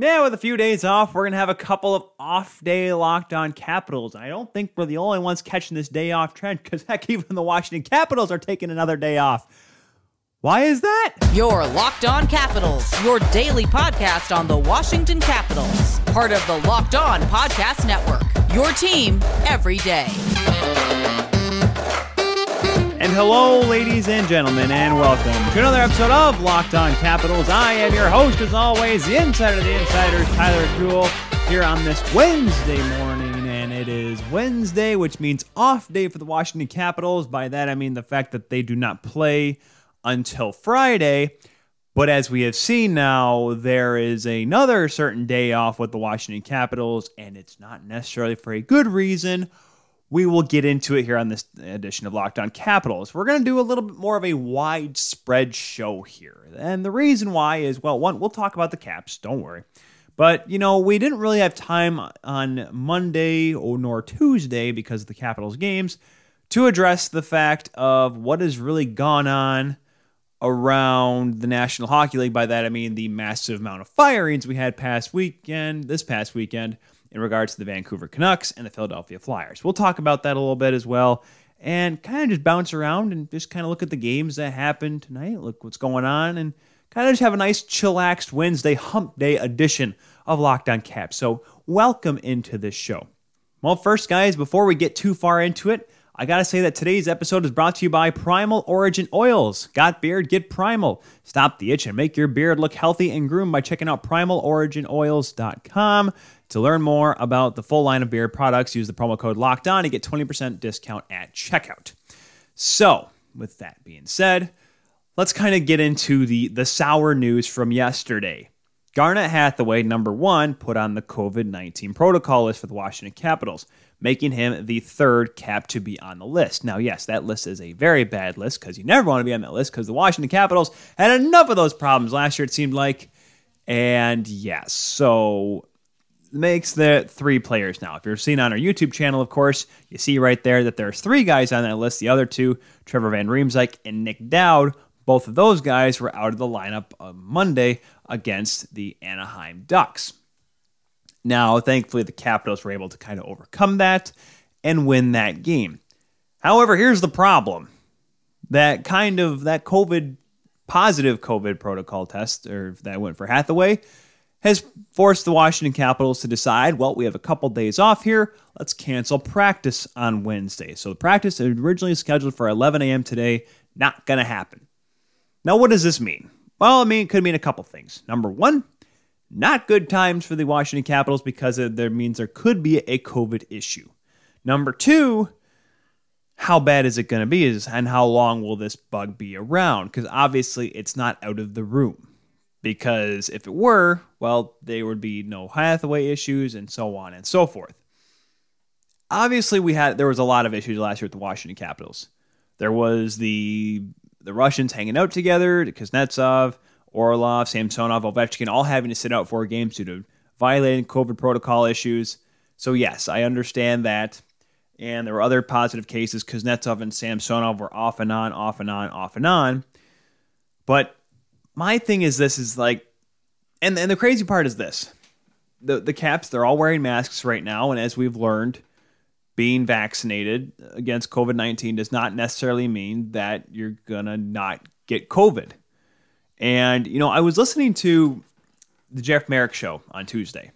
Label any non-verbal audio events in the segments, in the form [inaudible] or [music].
Yeah, with a few days off, we're going to have a couple of off day locked on Capitals. I don't think we're the only ones catching this day off trend because, heck, [laughs] even the Washington Capitals are taking another day off. Why is that? Your Locked On Capitals, your daily podcast on the Washington Capitals, part of the Locked On Podcast Network. Your team every day. And hello, ladies and gentlemen, and welcome to another episode of Locked On Capitals. I am your host, as always, the insider of the insiders, Tyler Jewell, here on this Wednesday morning. And it is Wednesday, which means off day for the Washington Capitals. By that, I mean the fact that they do not play until Friday. But as we have seen now, there is another certain day off with the Washington Capitals, and it's not necessarily for a good reason. We will get into it here on this edition of Locked On Capitals. We're going to do a little bit more of a widespread show here. And the reason why is well, one, we'll talk about the Caps, don't worry. But, you know, we didn't really have time on Monday or nor Tuesday because of the Capitals games to address the fact of what has really gone on around the National Hockey League. By that, I mean the massive amount of firings we had past weekend, this past weekend, in regards to the Vancouver Canucks and the Philadelphia Flyers. We'll talk about that a little bit as well and kind of just bounce around and just kind of look at the games that happened tonight, look what's going on, and kind of just have a nice chillaxed Wednesday hump day edition of Locked On Caps. So, welcome into this show. Well, first, guys, before we get too far into it, I gotta say that today's episode is brought to you by Primal Origin Oils. Got beard? Get Primal. Stop the itch and make your beard look healthy and groomed by checking out primaloriginoils.com. To learn more about the full line of beard products, use the promo code Locked On to get 20% discount at checkout. So, with that being said, let's kind of get into the the sour news from yesterday. Garnet Hathaway, number one, put on the COVID 19 protocol list for the Washington Capitals, making him the third cap to be on the list. Now, yes, that list is a very bad list because you never want to be on that list because the Washington Capitals had enough of those problems last year, it seemed like. And yes, so makes the three players now. If you're seeing on our YouTube channel, of course, you see right there that there's three guys on that list. The other two, Trevor Van Riemsdyk and Nick Dowd, both of those guys were out of the lineup on Monday against the Anaheim Ducks. Now, thankfully, the Capitals were able to kind of overcome that and win that game. However, here's the problem. That kind of that COVID positive COVID protocol test or that went for Hathaway has forced the Washington Capitals to decide, well, we have a couple days off here. Let's cancel practice on Wednesday. So the practice originally scheduled for 11 a.m. today, not going to happen. Now, what does this mean? Well, I mean, it could mean a couple things. Number one, not good times for the Washington Capitals because it there means there could be a COVID issue. Number two, how bad is it going to be and how long will this bug be around? Because obviously it's not out of the room because if it were, well, there would be no Hathaway issues and so on and so forth. Obviously, we had there was a lot of issues last year with the Washington Capitals. There was the the Russians hanging out together, Kuznetsov, Orlov, Samsonov, Ovechkin, all having to sit out four games due to violating COVID protocol issues. So yes, I understand that. And there were other positive cases. Kuznetsov and Samsonov were off and on, off and on, off and on. But my thing is this is like and and the crazy part is this. The the caps, they're all wearing masks right now, and as we've learned, being vaccinated against COVID 19 does not necessarily mean that you're gonna not get COVID. And, you know, I was listening to the Jeff Marek show on Tuesday.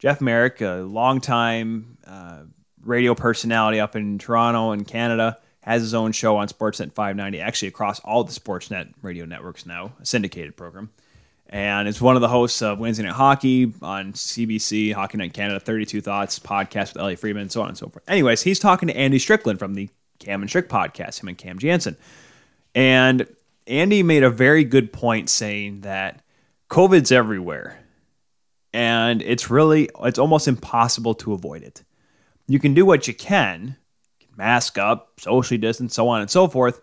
Jeff Marek, a longtime uh, radio personality up in Toronto and Canada, has his own show on Sportsnet 590, actually across all the Sportsnet radio networks now, a syndicated program. And it's one of the hosts of Wednesday Night Hockey on CBC, Hockey Night Canada, 32 Thoughts podcast with Elliotte Friedman, and so on and so forth. Anyways, he's talking to Andy Strickland from the Cam and Strick podcast, him and Cam Janssen. And Andy made a very good point saying that COVID's everywhere. And it's really, it's almost impossible to avoid it. You can do what you can, mask up, socially distance, so on and so forth.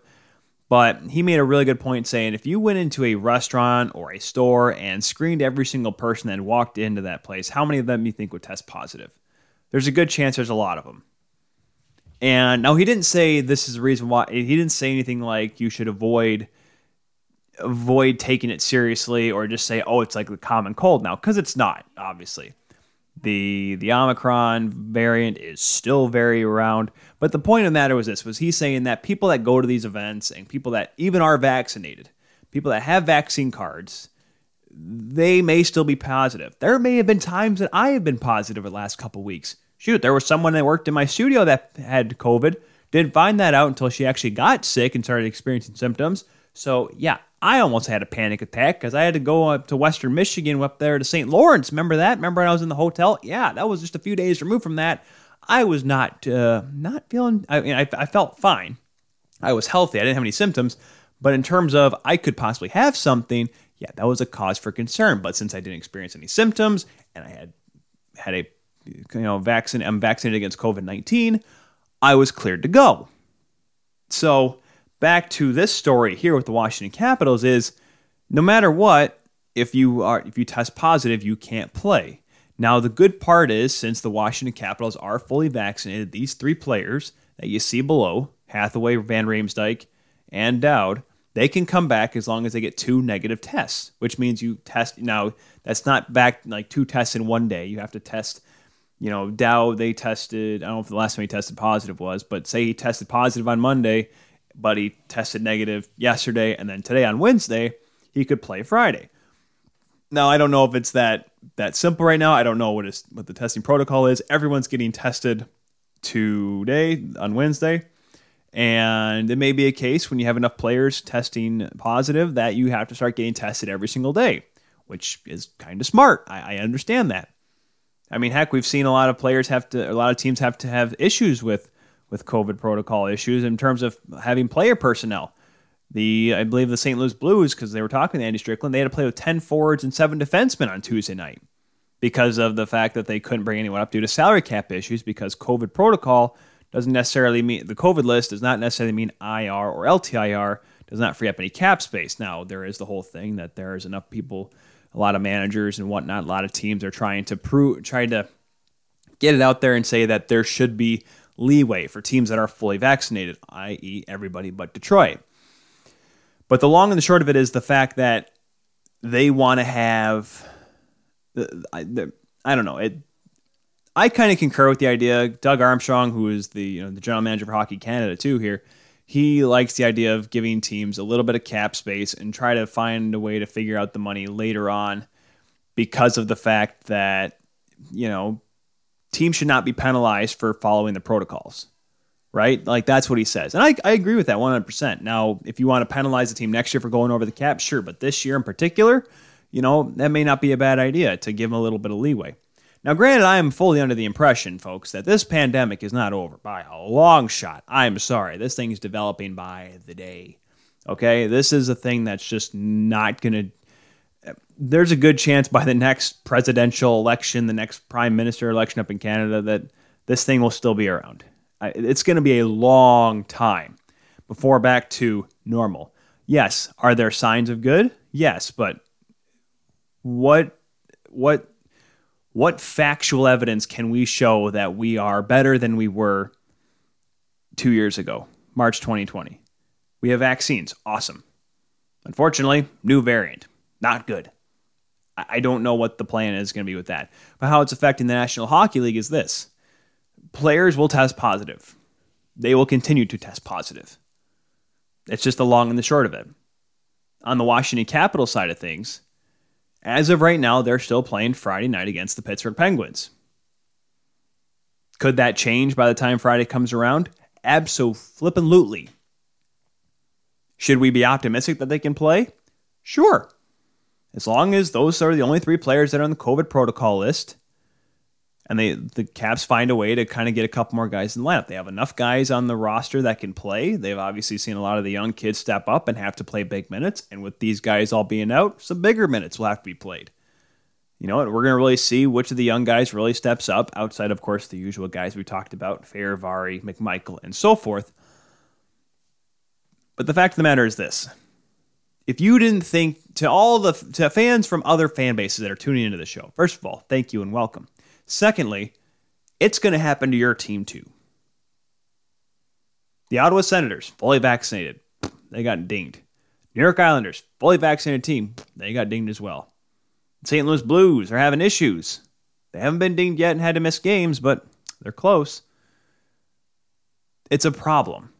But he made a really good point saying if you went into a restaurant or a store and screened every single person that walked into that place, how many of them do you think would test positive? There's a good chance there's a lot of them. And now he didn't say this is the reason why he didn't say anything like you should avoid avoid taking it seriously or just say oh it's like the common cold now because it's not. obviously. The the Omicron variant is still very around. But the point of the matter was this was he saying that people that go to these events and people that even are vaccinated, people that have vaccine cards, they may still be positive. There may have been times that I have been positive the last couple weeks. Shoot, there was someone that worked in my studio that had COVID. Didn't find that out until she actually got sick and started experiencing symptoms. So, yeah, I almost had a panic attack because I had to go up to Western Michigan, up there to St. Lawrence. Remember that? Remember when I was in the hotel? Yeah, that was just a few days removed from that. I was not uh, not feeling. I mean, I, I felt fine. I was healthy. I didn't have any symptoms. But in terms of I could possibly have something, yeah, that was a cause for concern. But since I didn't experience any symptoms and I had had a you know vaccine, I'm vaccinated against COVID nineteen, I was cleared to go. So back to this story here with the Washington Capitals is no matter what, if you are if you test positive, you can't play. Now the good part is since the Washington Capitals are fully vaccinated, these three players that you see below, Hathaway, Van Riemsdyk, and Dowd, they can come back as long as they get two negative tests, which means you test now that's not back like two tests in one day. You have to test you know, Dowd, they tested, I don't know if the last time he tested positive was, but say he tested positive on Monday, he tested negative yesterday, and then today on Wednesday, he could play Friday. Now, I don't know if it's that that simple right now. I don't know what is what the testing protocol is. Everyone's getting tested today on Wednesday. And it may be a case when you have enough players testing positive that you have to start getting tested every single day, which is kind of smart. I, I understand that. I mean, heck, we've seen a lot of players have to, a lot of teams have to have issues with with COVID protocol issues in terms of having player personnel. The I believe the St. Louis Blues, because they were talking to Andy Strickland, they had to play with ten forwards and seven defensemen on Tuesday night because of the fact that they couldn't bring anyone up due to salary cap issues because COVID protocol doesn't necessarily mean the COVID list does not necessarily mean IR or LTIR does not free up any cap space. Now there is the whole thing that there is enough people, a lot of managers and whatnot, a lot of teams are trying to prove, trying to get it out there and say that there should be leeway for teams that are fully vaccinated, i.e., everybody but Detroit. But the long and the short of it is the fact that they want to have. I, I don't know. It. I kind of concur with the idea. Doug Armstrong, who is the you know the general manager for Hockey Canada too, here, he likes the idea of giving teams a little bit of cap space and try to find a way to figure out the money later on, because of the fact that you know teams should not be penalized for following the protocols, right? Like that's what he says. And I, I agree with that 100%. Now, if you want to penalize the team next year for going over the cap, sure. But this year in particular, you know, that may not be a bad idea to give them a little bit of leeway. Now, granted, I am fully under the impression, folks, that this pandemic is not over by a long shot. I'm sorry. This thing is developing by the day. Okay? This is a thing that's just not going to there's a good chance by the next presidential election, the next prime minister election up in Canada, that this thing will still be around. It's going to be a long time before back to normal. Yes, are there signs of good? Yes, but what what what factual evidence can we show that we are better than we were 2 years ago, March 2020? We have vaccines, awesome. Unfortunately, new variant, not good. I don't know what the plan is going to be with that. But how it's affecting the National Hockey League is this players will test positive, they will continue to test positive. It's just the long and the short of it. On the Washington Capital side of things, as of right now, they're still playing Friday night against the Pittsburgh Penguins. Could that change by the time Friday comes around? Absolutely. Should we be optimistic that they can play? Sure. As long as those are the only three players that are on the COVID protocol list, and they the Caps find a way to kind of get a couple more guys in the lineup. They have enough guys on the roster that can play. They've obviously seen a lot of the young kids step up and have to play big minutes. And with these guys all being out, some bigger minutes will have to be played. You know, we're going to really see which of the young guys really steps up outside, of course, the usual guys we talked about, Fehervary, McMichael, and so forth. But the fact of the matter is this if you didn't think to all the to fans from other fan bases that are tuning into the show, first of all, thank you and welcome. Secondly, it's going to happen to your team too. The Ottawa Senators, fully vaccinated, they got dinged. New York Islanders, fully vaccinated team, they got dinged as well. St. Louis Blues are having issues. They haven't been dinged yet and had to miss games, but they're close. It's a problem.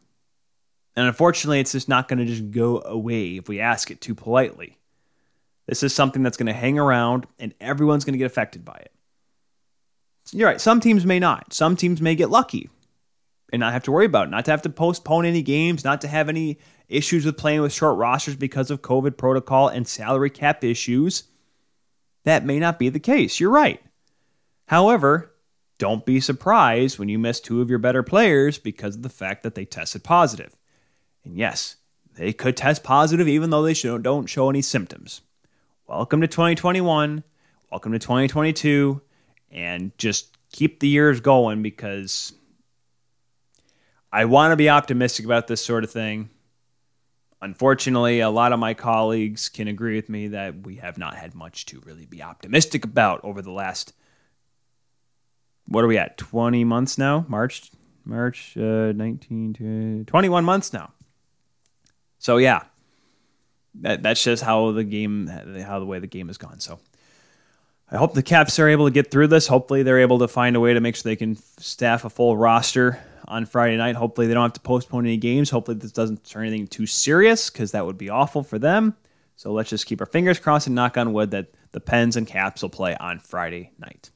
And unfortunately, it's just not going to just go away if we ask it too politely. This is something that's going to hang around and everyone's going to get affected by it. You're right. Some teams may not. Some teams may get lucky and not have to worry about it, not to have to postpone any games, not to have any issues with playing with short rosters because of COVID protocol and salary cap issues. That may not be the case. You're right. However, don't be surprised when you miss two of your better players because of the fact that they tested positive. And yes, they could test positive even though they don't show any symptoms. Welcome to 2021. Welcome to 2022. And just keep the years going because I want to be optimistic about this sort of thing. Unfortunately, a lot of my colleagues can agree with me that we have not had much to really be optimistic about over the last what are we at 20 months now march march uh, 19 21 months now so yeah that, that's just how the game how the way the game has gone so i hope the caps are able to get through this hopefully they're able to find a way to make sure they can staff a full roster on Friday night. Hopefully, they don't have to postpone any games. Hopefully, this doesn't turn anything too serious because that would be awful for them. So let's just keep our fingers crossed and knock on wood that the Pens and Caps will play on Friday night.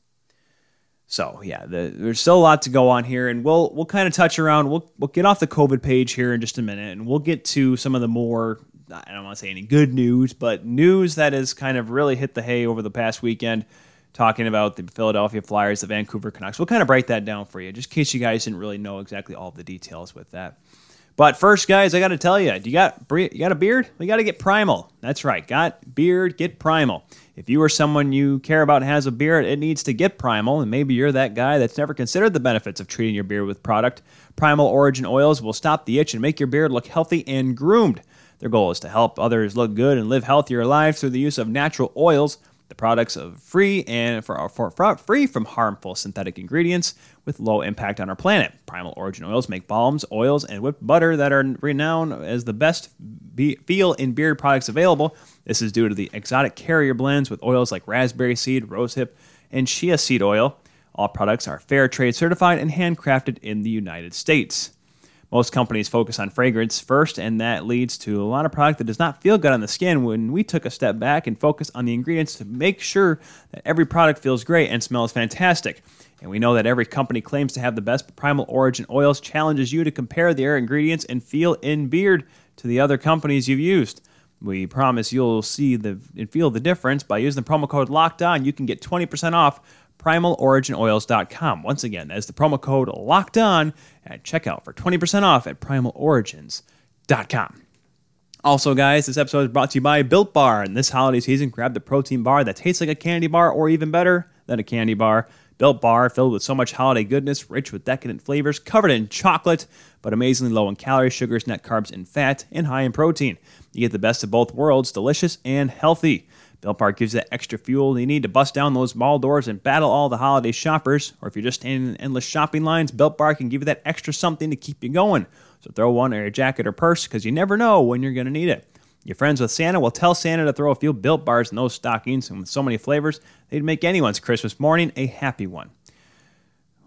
So yeah, the, there's still a lot to go on here, and we'll we'll kind of touch around. We'll we'll get off the COVID page here in just a minute, and we'll get to some of the more I don't want to say any good news, but news that has kind of really hit the hay over the past weekend talking about the Philadelphia Flyers, the Vancouver Canucks. We'll kind of break that down for you, just in case you guys didn't really know exactly all the details with that. But first, guys, I got to tell you, you got you got a beard? We got to get primal. That's right, got beard, get primal. If you are someone you care about has a beard, it needs to get primal, and maybe you're that guy that's never considered the benefits of treating your beard with product. Primal Origin oils will stop the itch and make your beard look healthy and groomed. Their goal is to help others look good and live healthier lives through the use of natural oils the products are free and for, for, for, free from harmful synthetic ingredients with low impact on our planet. Primal Origin oils make balms, oils, and whipped butter that are renowned as the best be- feel in beard products available. This is due to the exotic carrier blends with oils like raspberry seed, rosehip, and chia seed oil. All products are fair trade certified and handcrafted in the United States. Most companies focus on fragrance first, and that leads to a lot of product that does not feel good on the skin. When we took a step back and focused on the ingredients to make sure that every product feels great and smells fantastic. And we know that every company claims to have the best primal origin oils, challenges you to compare their ingredients and feel in beard to the other companies you've used. We promise you'll see the and feel the difference by using the promo code Locked On. You can get 20% off primaloriginoils.com. Once again, that is the promo code locked on at checkout for 20% off at primalorigins.com. Also, guys, this episode is brought to you by Built Bar. And this holiday season, grab the protein bar that tastes like a candy bar or even better than a candy bar. Built Bar, filled with so much holiday goodness, rich with decadent flavors, covered in chocolate, but amazingly low in calories, sugars, net carbs, and fat, and high in protein. You get the best of both worlds, delicious and healthy. Built Bar gives you that extra fuel you need to bust down those mall doors and battle all the holiday shoppers. Or if you're just standing in endless shopping lines, Built Bar can give you that extra something to keep you going. So throw one in your jacket or purse because you never know when you're going to need it. Your friends with Santa will tell Santa to throw a few Built Bars in those stockings, and with so many flavors, they'd make anyone's Christmas morning a happy one.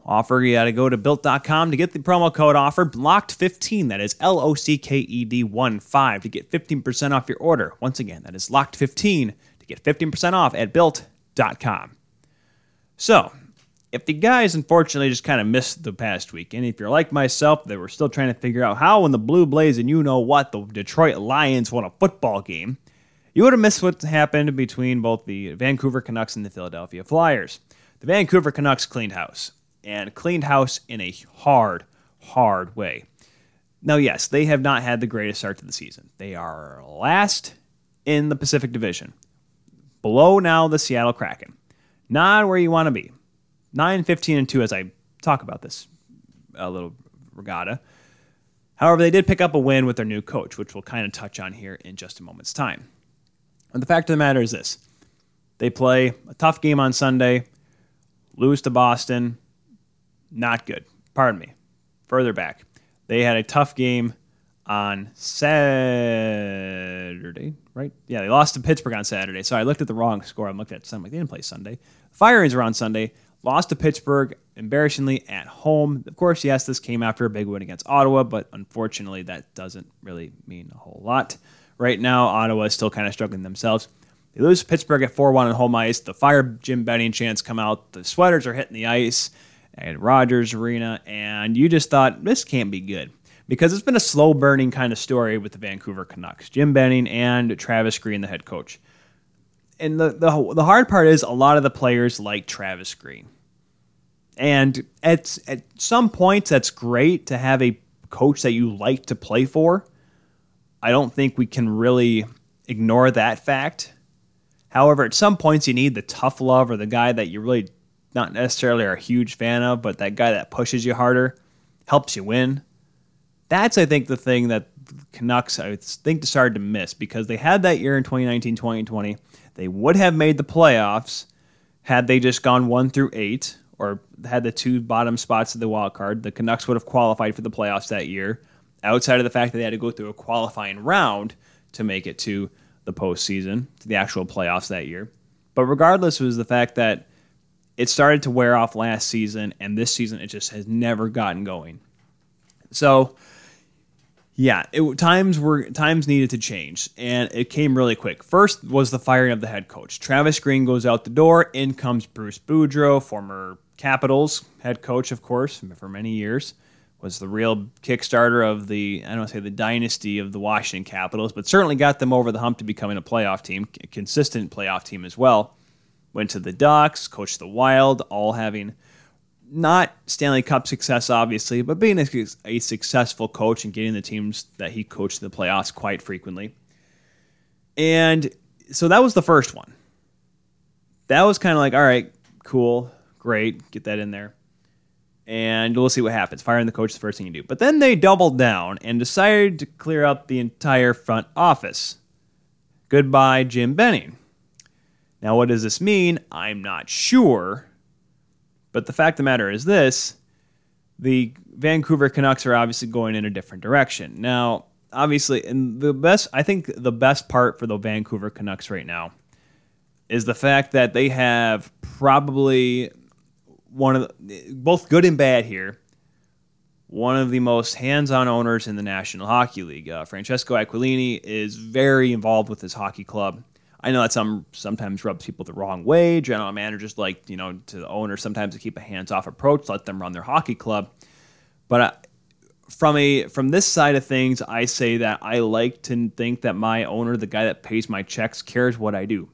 Offer, you got to go to built.com to get the promo code offer locked15. That is L O C K E D 1 5 to get 15% off your order. Once again, that is locked15 Get 15% off at built.com. So, if the guys unfortunately just kind of missed the past week, and if you're like myself, they were still trying to figure out how when the Blue Blaze and you know what, the Detroit Lions won a football game, you would have missed what happened between both the Vancouver Canucks and the Philadelphia Flyers. The Vancouver Canucks cleaned house, and cleaned house in a hard, hard way. Now, yes, they have not had the greatest start to the season. They are last in the Pacific Division below now the Seattle Kraken. Not where you want to be. 9, 15, and 2 as I talk about this a little regatta. However, they did pick up a win with their new coach, which we'll kind of touch on here in just a moment's time. And the fact of the matter is this they play a tough game on Sunday, lose to Boston. Not good. Pardon me. Further back. They had a tough game on Saturday, right? Yeah, they lost to Pittsburgh on Saturday. So I looked at the wrong score. I'm looking at Sunday. They didn't play Sunday. Firings were on Sunday. Lost to Pittsburgh embarrassingly at home. Of course, yes, this came after a big win against Ottawa, but unfortunately, that doesn't really mean a whole lot. Right now, Ottawa is still kind of struggling themselves. They lose Pittsburgh at 4 1 on home ice. The Fire Jim Benning chants come out. The sweaters are hitting the ice at Rogers Arena, and you just thought, this can't be good. Because it's been a slow burning kind of story with the Vancouver Canucks. Jim Benning and Travis Green, the head coach. And the, the, the hard part is a lot of the players like Travis Green. And at, at some points, that's great to have a coach that you like to play for. I don't think we can really ignore that fact. However, at some points, you need the tough love or the guy that you really not necessarily are a huge fan of, but that guy that pushes you harder, helps you win. That's, I think, the thing that Canucks, I think, started to miss because they had that year in 2019 2020. They would have made the playoffs had they just gone one through eight or had the two bottom spots of the wild card. The Canucks would have qualified for the playoffs that year, outside of the fact that they had to go through a qualifying round to make it to the postseason, to the actual playoffs that year. But regardless, was the fact that it started to wear off last season, and this season it just has never gotten going. So, yeah, it, times were times needed to change, and it came really quick. First was the firing of the head coach. Travis Green goes out the door. In comes Bruce Boudreau, former Capitals head coach, of course, for many years. Was the real kickstarter of the I don't say the dynasty of the Washington Capitals, but certainly got them over the hump to becoming a playoff team, a consistent playoff team as well went to the Ducks, coached the Wild, all having not Stanley Cup success, obviously, but being a, a, successful coach and getting the teams that he coached to the playoffs quite frequently. And so that was the first one. That was kind of like, all right, cool, great, get that in there. And we'll see what happens. Firing the coach is the first thing you do. But then they doubled down and decided to clear out the entire front office. Goodbye, Jim Benning. Now, what does this mean? I'm not sure. But the fact of the matter is this the Vancouver Canucks are obviously going in a different direction. Now, obviously, and the best, I think the best part for the Vancouver Canucks right now is the fact that they have probably one of the, both good and bad here. One of the most hands-on owners in the National Hockey League, uh, Francesco Aquilini, is very involved with his hockey club. I know that some sometimes rubs people the wrong way. General managers like you know to the owner sometimes to keep a hands-off approach, let them run their hockey club. But uh, from a from this side of things, I say that I like to think that my owner, the guy that pays my checks, cares what I do.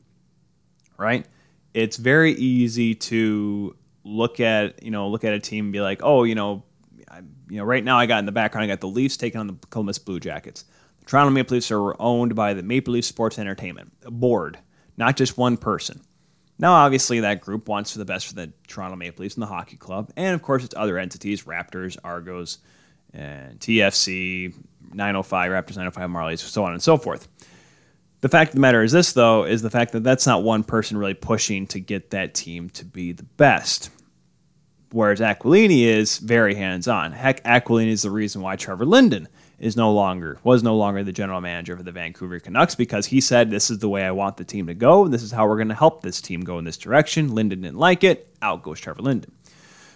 Right? It's very easy to look at you know look at a team and be like, oh, you know, I, you know, right now I got in the background, I got the Leafs taking on the Columbus Blue Jackets. Toronto Maple Leafs are owned by the Maple Leaf Sports Entertainment, board, not just one person. Now, obviously, that group wants for the best for the Toronto Maple Leafs and the hockey club, and of course, it's other entities Raptors, Argos, and TFC, 905, Raptors 905 Marlies, so on and so forth. The fact of the matter is this, though, is the fact that that's not one person really pushing to get that team to be the best. Whereas Aquilini is very hands on. Heck, Aquilini is the reason why Trevor Linden is no longer was no longer the general manager for the Vancouver Canucks because he said this is the way I want the team to go and this is how we're going to help this team go in this direction. Linden didn't like it. Out goes Trevor Linden.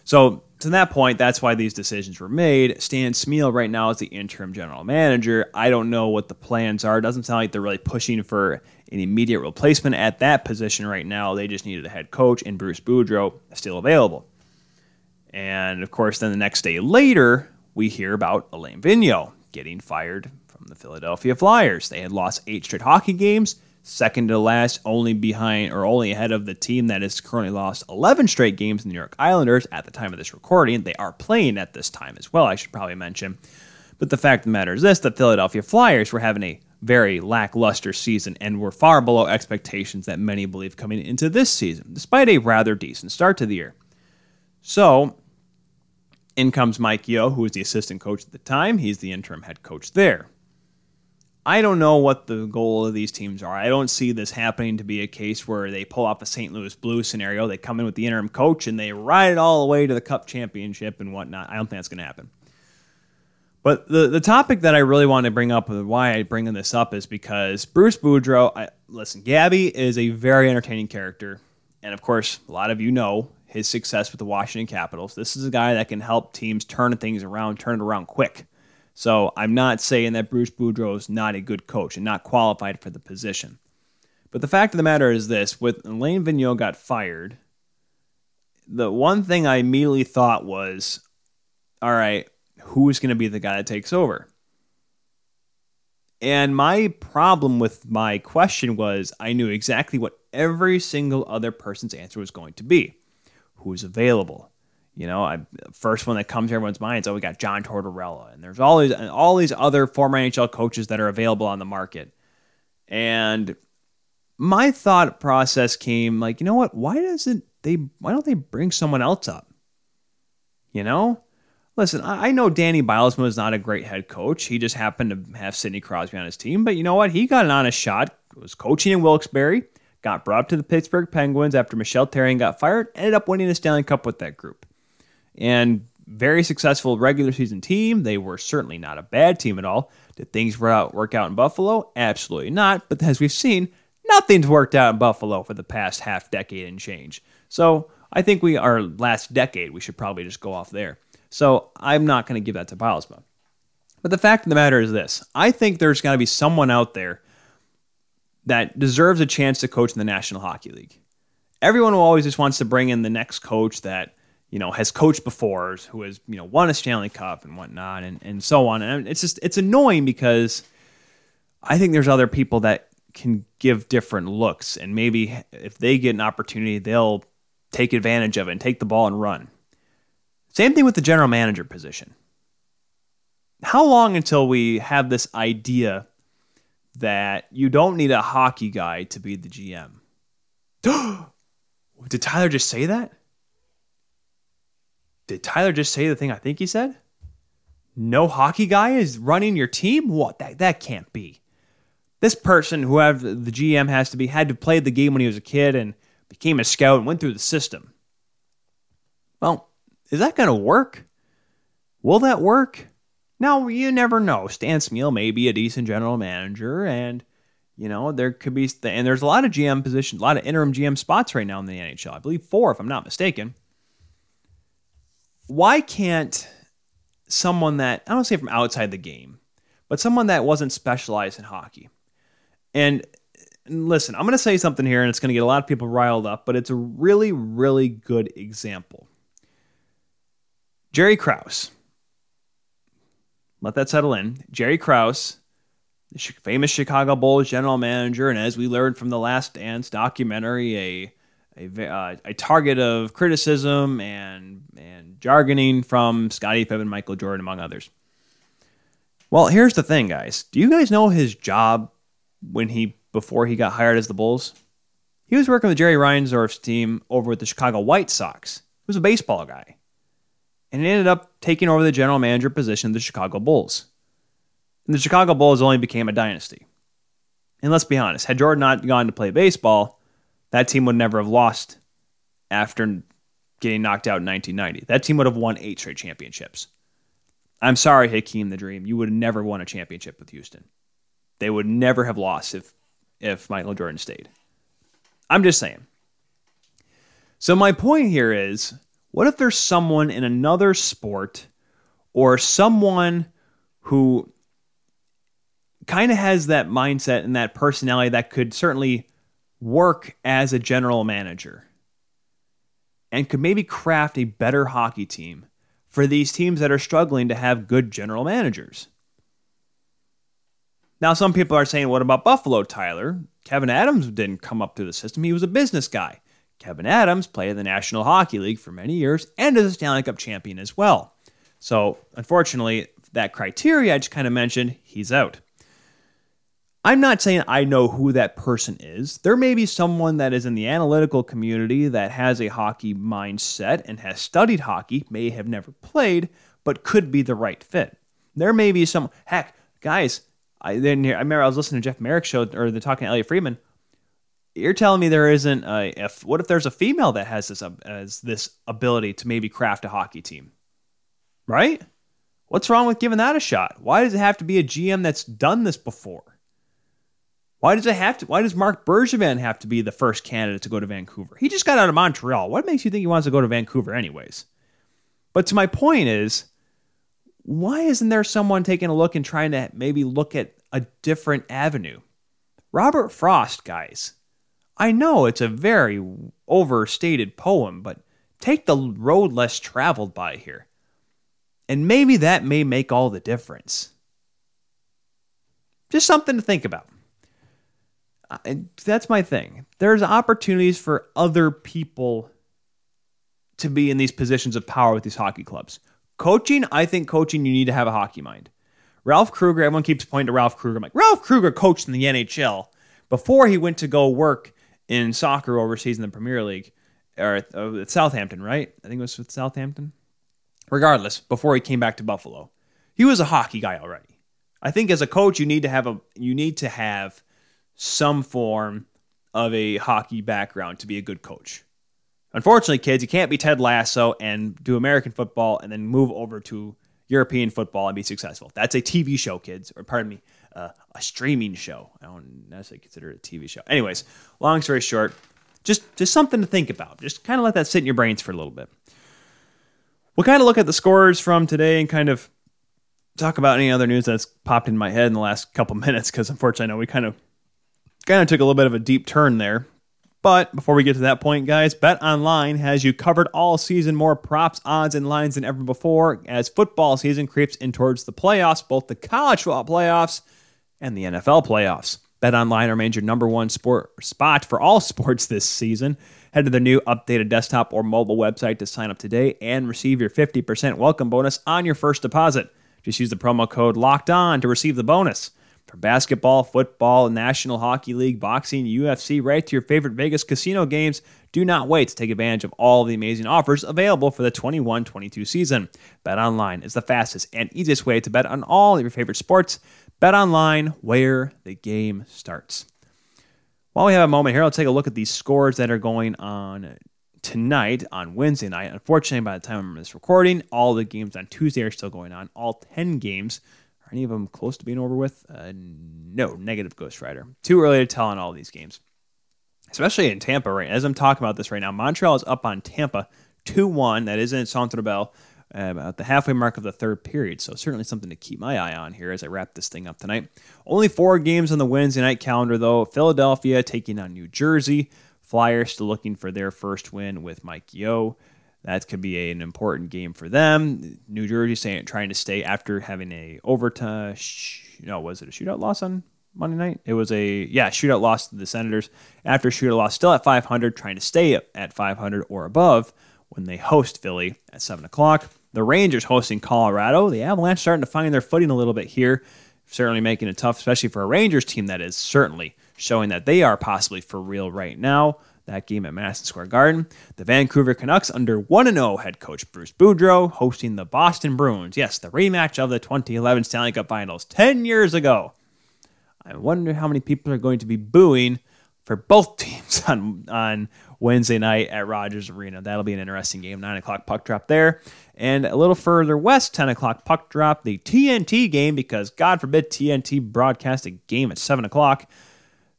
So to that point, that's why these decisions were made. Stan Smyl right now is the interim general manager. I don't know what the plans are. It doesn't sound like they're really pushing for an immediate replacement at that position right now. They just needed a head coach, and Bruce Boudreau still available. And of course, then the next day later, we hear about Alain Vigneault getting fired from the Philadelphia Flyers. They had lost eight straight hockey games, second to last, only behind or only ahead of the team that has currently lost 11 straight games, in the New York Islanders, at the time of this recording. They are playing at this time as well, I should probably mention. But the fact of the matter is this the Philadelphia Flyers were having a very lackluster season and were far below expectations that many believe coming into this season, despite a rather decent start to the year. So, in comes Mike Yeo, who was the assistant coach at the time. He's the interim head coach there. I don't know what the goal of these teams are. I don't see this happening to be a case where they pull off a St. Louis Blue scenario. They come in with the interim coach and they ride it all the way to the Cup championship and whatnot. I don't think that's going to happen. But the, the topic that I really want to bring up, and why I bring this up, is because Bruce Boudreau. I, listen, Gabby is a very entertaining character, and of course, a lot of you know his success with the Washington Capitals. This is a guy that can help teams turn things around, turn it around quick. So I'm not saying that Bruce Boudreau is not a good coach and not qualified for the position. But the fact of the matter is this: with Alain Vigneault got fired, the one thing I immediately thought was, all right, who's going to be the guy that takes over? And my problem with my question was I knew exactly what every single other person's answer was going to be. Who's available? You know, I first one that comes to everyone's mind is oh, we got John Tortorella, and there's all these all these other former NHL coaches that are available on the market. And my thought process came like, you know what? Why doesn't they? Why don't they bring someone else up? You know, listen, I know Danny Bylsma is not a great head coach. He just happened to have Sidney Crosby on his team, but you know what? He got an honest shot. Was coaching in Wilkes-Barre, got brought up to the Pittsburgh Penguins after Michel Therrien got fired, ended up winning the Stanley Cup with that group and very successful regular season team. They were certainly not a bad team at all. Did things work out in Buffalo? Absolutely not. But as we've seen, nothing's worked out in Buffalo for the past half decade and change. So I think we our last decade, we should probably just go off there. So I'm not going to give that to Bylsma. But the fact of the matter is this I think there's got to be someone out there that deserves a chance to coach in the National Hockey League. Everyone always just wants to bring in the next coach that you know, has coached before, who has, you know, won a Stanley Cup and whatnot and, and so on. And it's just, it's annoying because I think there's other people that can give different looks. And maybe if they get an opportunity, they'll take advantage of it and take the ball and run. Same thing with the general manager position. How long until we have this idea that you don't need a hockey guy to be the GM? [gasps] Did Tyler just say that? Did Tyler just say the thing I think he said? No hockey guy is running your team? What? That, that can't be. This person, whoever the GM has to be, had to play the game when he was a kid and became a scout and went through the system. Well, is that going to work? Will that work? No, you never know. Stan Smyl may be a decent general manager, and you know there could be, and there's a lot of GM positions, a lot of interim GM spots right now in the NHL. I believe four, if I'm not mistaken why can't someone that I don't say from outside the game, but someone that wasn't specialized in hockey, and listen, I'm going to say something here, and it's going to get a lot of people riled up, but it's a really, really good example. Jerry Krause. Let that settle in. Jerry Krause, the famous Chicago Bulls general manager, and as we learned from the Last Dance documentary, a a, uh, a target of criticism and and jargoning from Scottie Pippen, Michael Jordan, among others. Well, here's the thing, guys. Do you guys know his job when he before he got hired as the Bulls? He was working with Jerry Reinsdorf's team over at the Chicago White Sox. He was a baseball guy. And ended up taking over the general manager position of the Chicago Bulls. And the Chicago Bulls only became a dynasty. And let's be honest, had Jordan not gone to play baseball, that team would never have lost after getting knocked out in 1990. That team would have won eight straight championships. I'm sorry, Hakeem the Dream. You would have never won a championship with Houston. They would never have lost if if Michael Jordan stayed. I'm just saying. So my point here is, what if there's someone in another sport or someone who kind of has that mindset and that personality that could certainly work as a general manager and could maybe craft a better hockey team for these teams that are struggling to have good general managers. Now, some people are saying, what about Buffalo, Tyler? Kevyn Adams didn't come up through the system. He was a business guy. Kevyn Adams played in the National Hockey League for many years and is a Stanley Cup champion as well. So, unfortunately, that criteria I just kind of mentioned, he's out. I'm not saying I know who that person is. There may be someone that is in the analytical community that has a hockey mindset and has studied hockey, may have never played, but could be the right fit. There may be some heck, guys. I hear. I remember I was listening to Jeff Marek's show or the talking to Elliotte Friedman. You're telling me there isn't a if what if there's a female that has this uh, as this ability to maybe craft a hockey team, right? What's wrong with giving that a shot? Why does it have to be a GM that's done this before? Why does it have to? Why does Marc Bergevin have to be the first candidate to go to Vancouver? He just got out of Montreal. What makes you think he wants to go to Vancouver, anyways? But to my point is, why isn't there someone taking a look and trying to maybe look at a different avenue? Robert Frost, guys. I know it's a very overstated poem, but take the road less traveled by here. And maybe that may make all the difference. Just something to think about. That's my thing. There's opportunities for other people to be in these positions of power with these hockey clubs. Coaching, I think coaching, you need to have a hockey mind. Ralph Krueger, everyone keeps pointing to Ralph Krueger. I'm like, Ralph Krueger coached in the NHL before he went to go work in soccer overseas in the Premier League or uh, at Southampton, right? I think it was with Southampton. Regardless, before he came back to Buffalo, he was a hockey guy already. I think as a coach, you need to have a you need to have some form of a hockey background to be a good coach. Unfortunately, kids, you can't be Ted Lasso and do American football and then move over to European football and be successful. That's a TV show, kids, or pardon me, uh, a streaming show. I don't necessarily consider it a TV show. Anyways, long story short, just just something to think about. Just kind of let that sit in your brains for a little bit. We'll kind of look at the scores from today and kind of talk about any other news that's popped in my head in the last couple [laughs] minutes because unfortunately I know we kind of kind of took a little bit of a deep turn there. But before we get to that point, guys, Bet Online has you covered all season. More props, odds, and lines than ever before as football season creeps in towards the playoffs, both the college football playoffs and the NFL playoffs. Bet Online remains your number one sport spot for all [laughs] sports this season. Head to the new updated desktop or mobile website to sign up today and receive your 50% welcome bonus on your first deposit. Just use the promo code LOCKED ON to receive the bonus. For basketball, football, National Hockey League, boxing, UFC, right to your favorite Vegas casino games, do not wait to take advantage of all the amazing offers available for the 21 22 season. Bet online is the fastest and easiest way to bet on all of your favorite sports. Bet online, where the game starts. While we have a moment here, let's take a look at these scores that are going on tonight on Wednesday night. Unfortunately, by the time I'm this recording, all the games on Tuesday are still going on. All 10 games are any of them close to being over with? Uh, no, negative Ghost Rider. Too early to tell on all these games, especially in Tampa. Right as I'm talking about this right now, Montreal is up on Tampa two one. That is in Centre Bell uh, about the halfway mark of the third period. So certainly something to keep my eye on here as I wrap this thing up tonight. Only four games on the Wednesday night calendar though. Philadelphia taking on New Jersey. Flyers still looking for their first win with Mike Yeo that could be a, an important game for them. New Jersey trying to stay after having a overtime. Sh- no, was it a shootout loss on Monday night? It was a yeah shootout loss to the Senators. After shootout loss, still at 500, trying to stay at 500 or above when they host Philly at seven o'clock. The Rangers hosting Colorado. The Avalanche starting to find their footing a little bit here, certainly making it tough, especially for a Rangers team that is certainly showing that they are possibly for real right now that game at Madison Square Garden. The Vancouver Canucks under 1 0 head coach Bruce Boudreau hosting the Boston Bruins. Yes, the rematch of the 2011 Stanley Cup Finals 10 years ago. I wonder how many people are going to be booing for both [laughs] teams on, on Wednesday night at Rogers Arena. That'll be an interesting game. 9 o'clock puck drop there. And a little further west, 10 o'clock puck drop, the TNT game, because God forbid TNT broadcast a game at 7 o'clock.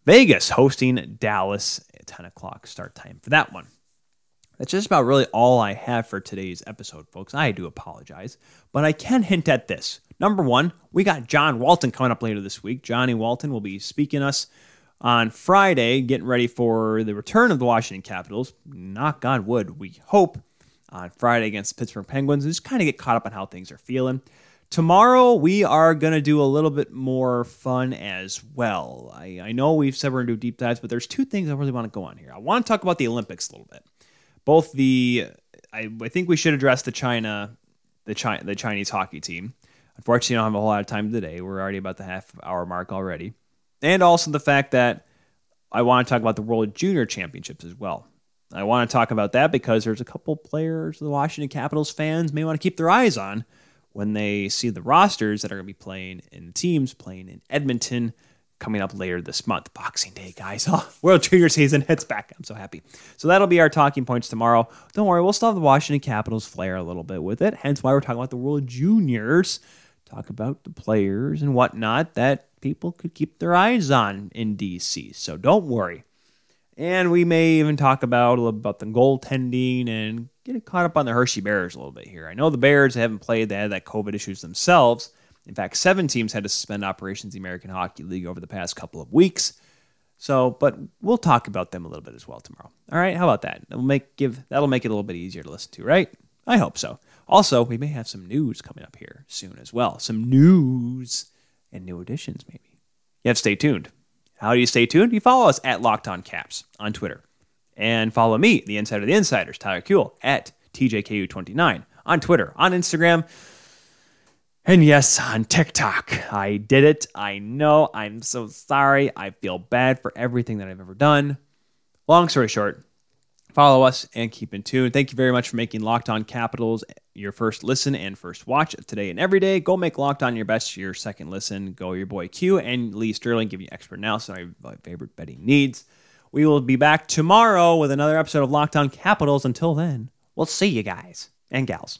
Vegas hosting Dallas 10 o'clock start time for that one. That's just about really all I have for today's episode, folks. I do apologize, but I can hint at this. Number one, we got John Walton coming up later this week. Johnny Walton will be speaking us on Friday, getting ready for the return of the Washington Capitals. Knock on wood, we hope on Friday against the Pittsburgh Penguins and just kind of get caught up on how things are feeling. Tomorrow, we are going to do a little bit more fun as well. I, I know we've said we're going to do deep dives, but there's two things I really want to go on here. I want to talk about the Olympics a little bit. Both the, I, I think we should address the China, the China, the Chinese hockey team. Unfortunately, I don't have a whole lot of time today. We're already about the half hour mark already. And also the fact that I want to talk about the World Junior Championships as well. I want to talk about that because there's a couple players the Washington Capitals fans may want to keep their eyes on when they see the rosters that are going to be playing in teams playing in Edmonton coming up later this month. Boxing Day, guys. [laughs] Oh, World Junior season, hits back. I'm so happy. So that'll be our talking points tomorrow. Don't worry, we'll still have the Washington Capitals flair a little bit with it. Hence why we're talking about the World Juniors. Talk about the players and whatnot that people could keep their eyes on in DC. So don't worry. And we may even talk about about the goaltending and get caught up on the Hershey Bears a little bit here. I know the Bears haven't played; they had that COVID issues themselves. In fact, seven teams had to suspend operations in the American Hockey League over the past couple of weeks. So, but we'll talk about them a little bit as well tomorrow. All right, how about that? That'll make give that'll make it a little bit easier to listen to, right? I hope so. Also, we may have some news coming up here soon as well. Some news and new additions, maybe. You have to stay tuned. How do you stay tuned? You follow us at Locked On Caps on Twitter. And follow me, the Insider of the Insiders, Tyler Kuehl, at TJKU29 on Twitter, on Instagram, and yes, on TikTok. I did it. I know. I'm so sorry. I feel bad for everything that I've ever done. Long story short, follow us and keep in tune. Thank you very much for making Locked On Capitals your first listen and first watch of today and every day. Go make Locked On your best, your second listen. Go your boy Q and Lee Sterling give you expert analysis on my favorite betting needs. We will be back tomorrow with another episode of Locked On Capitals. Until then, we'll see you guys and gals.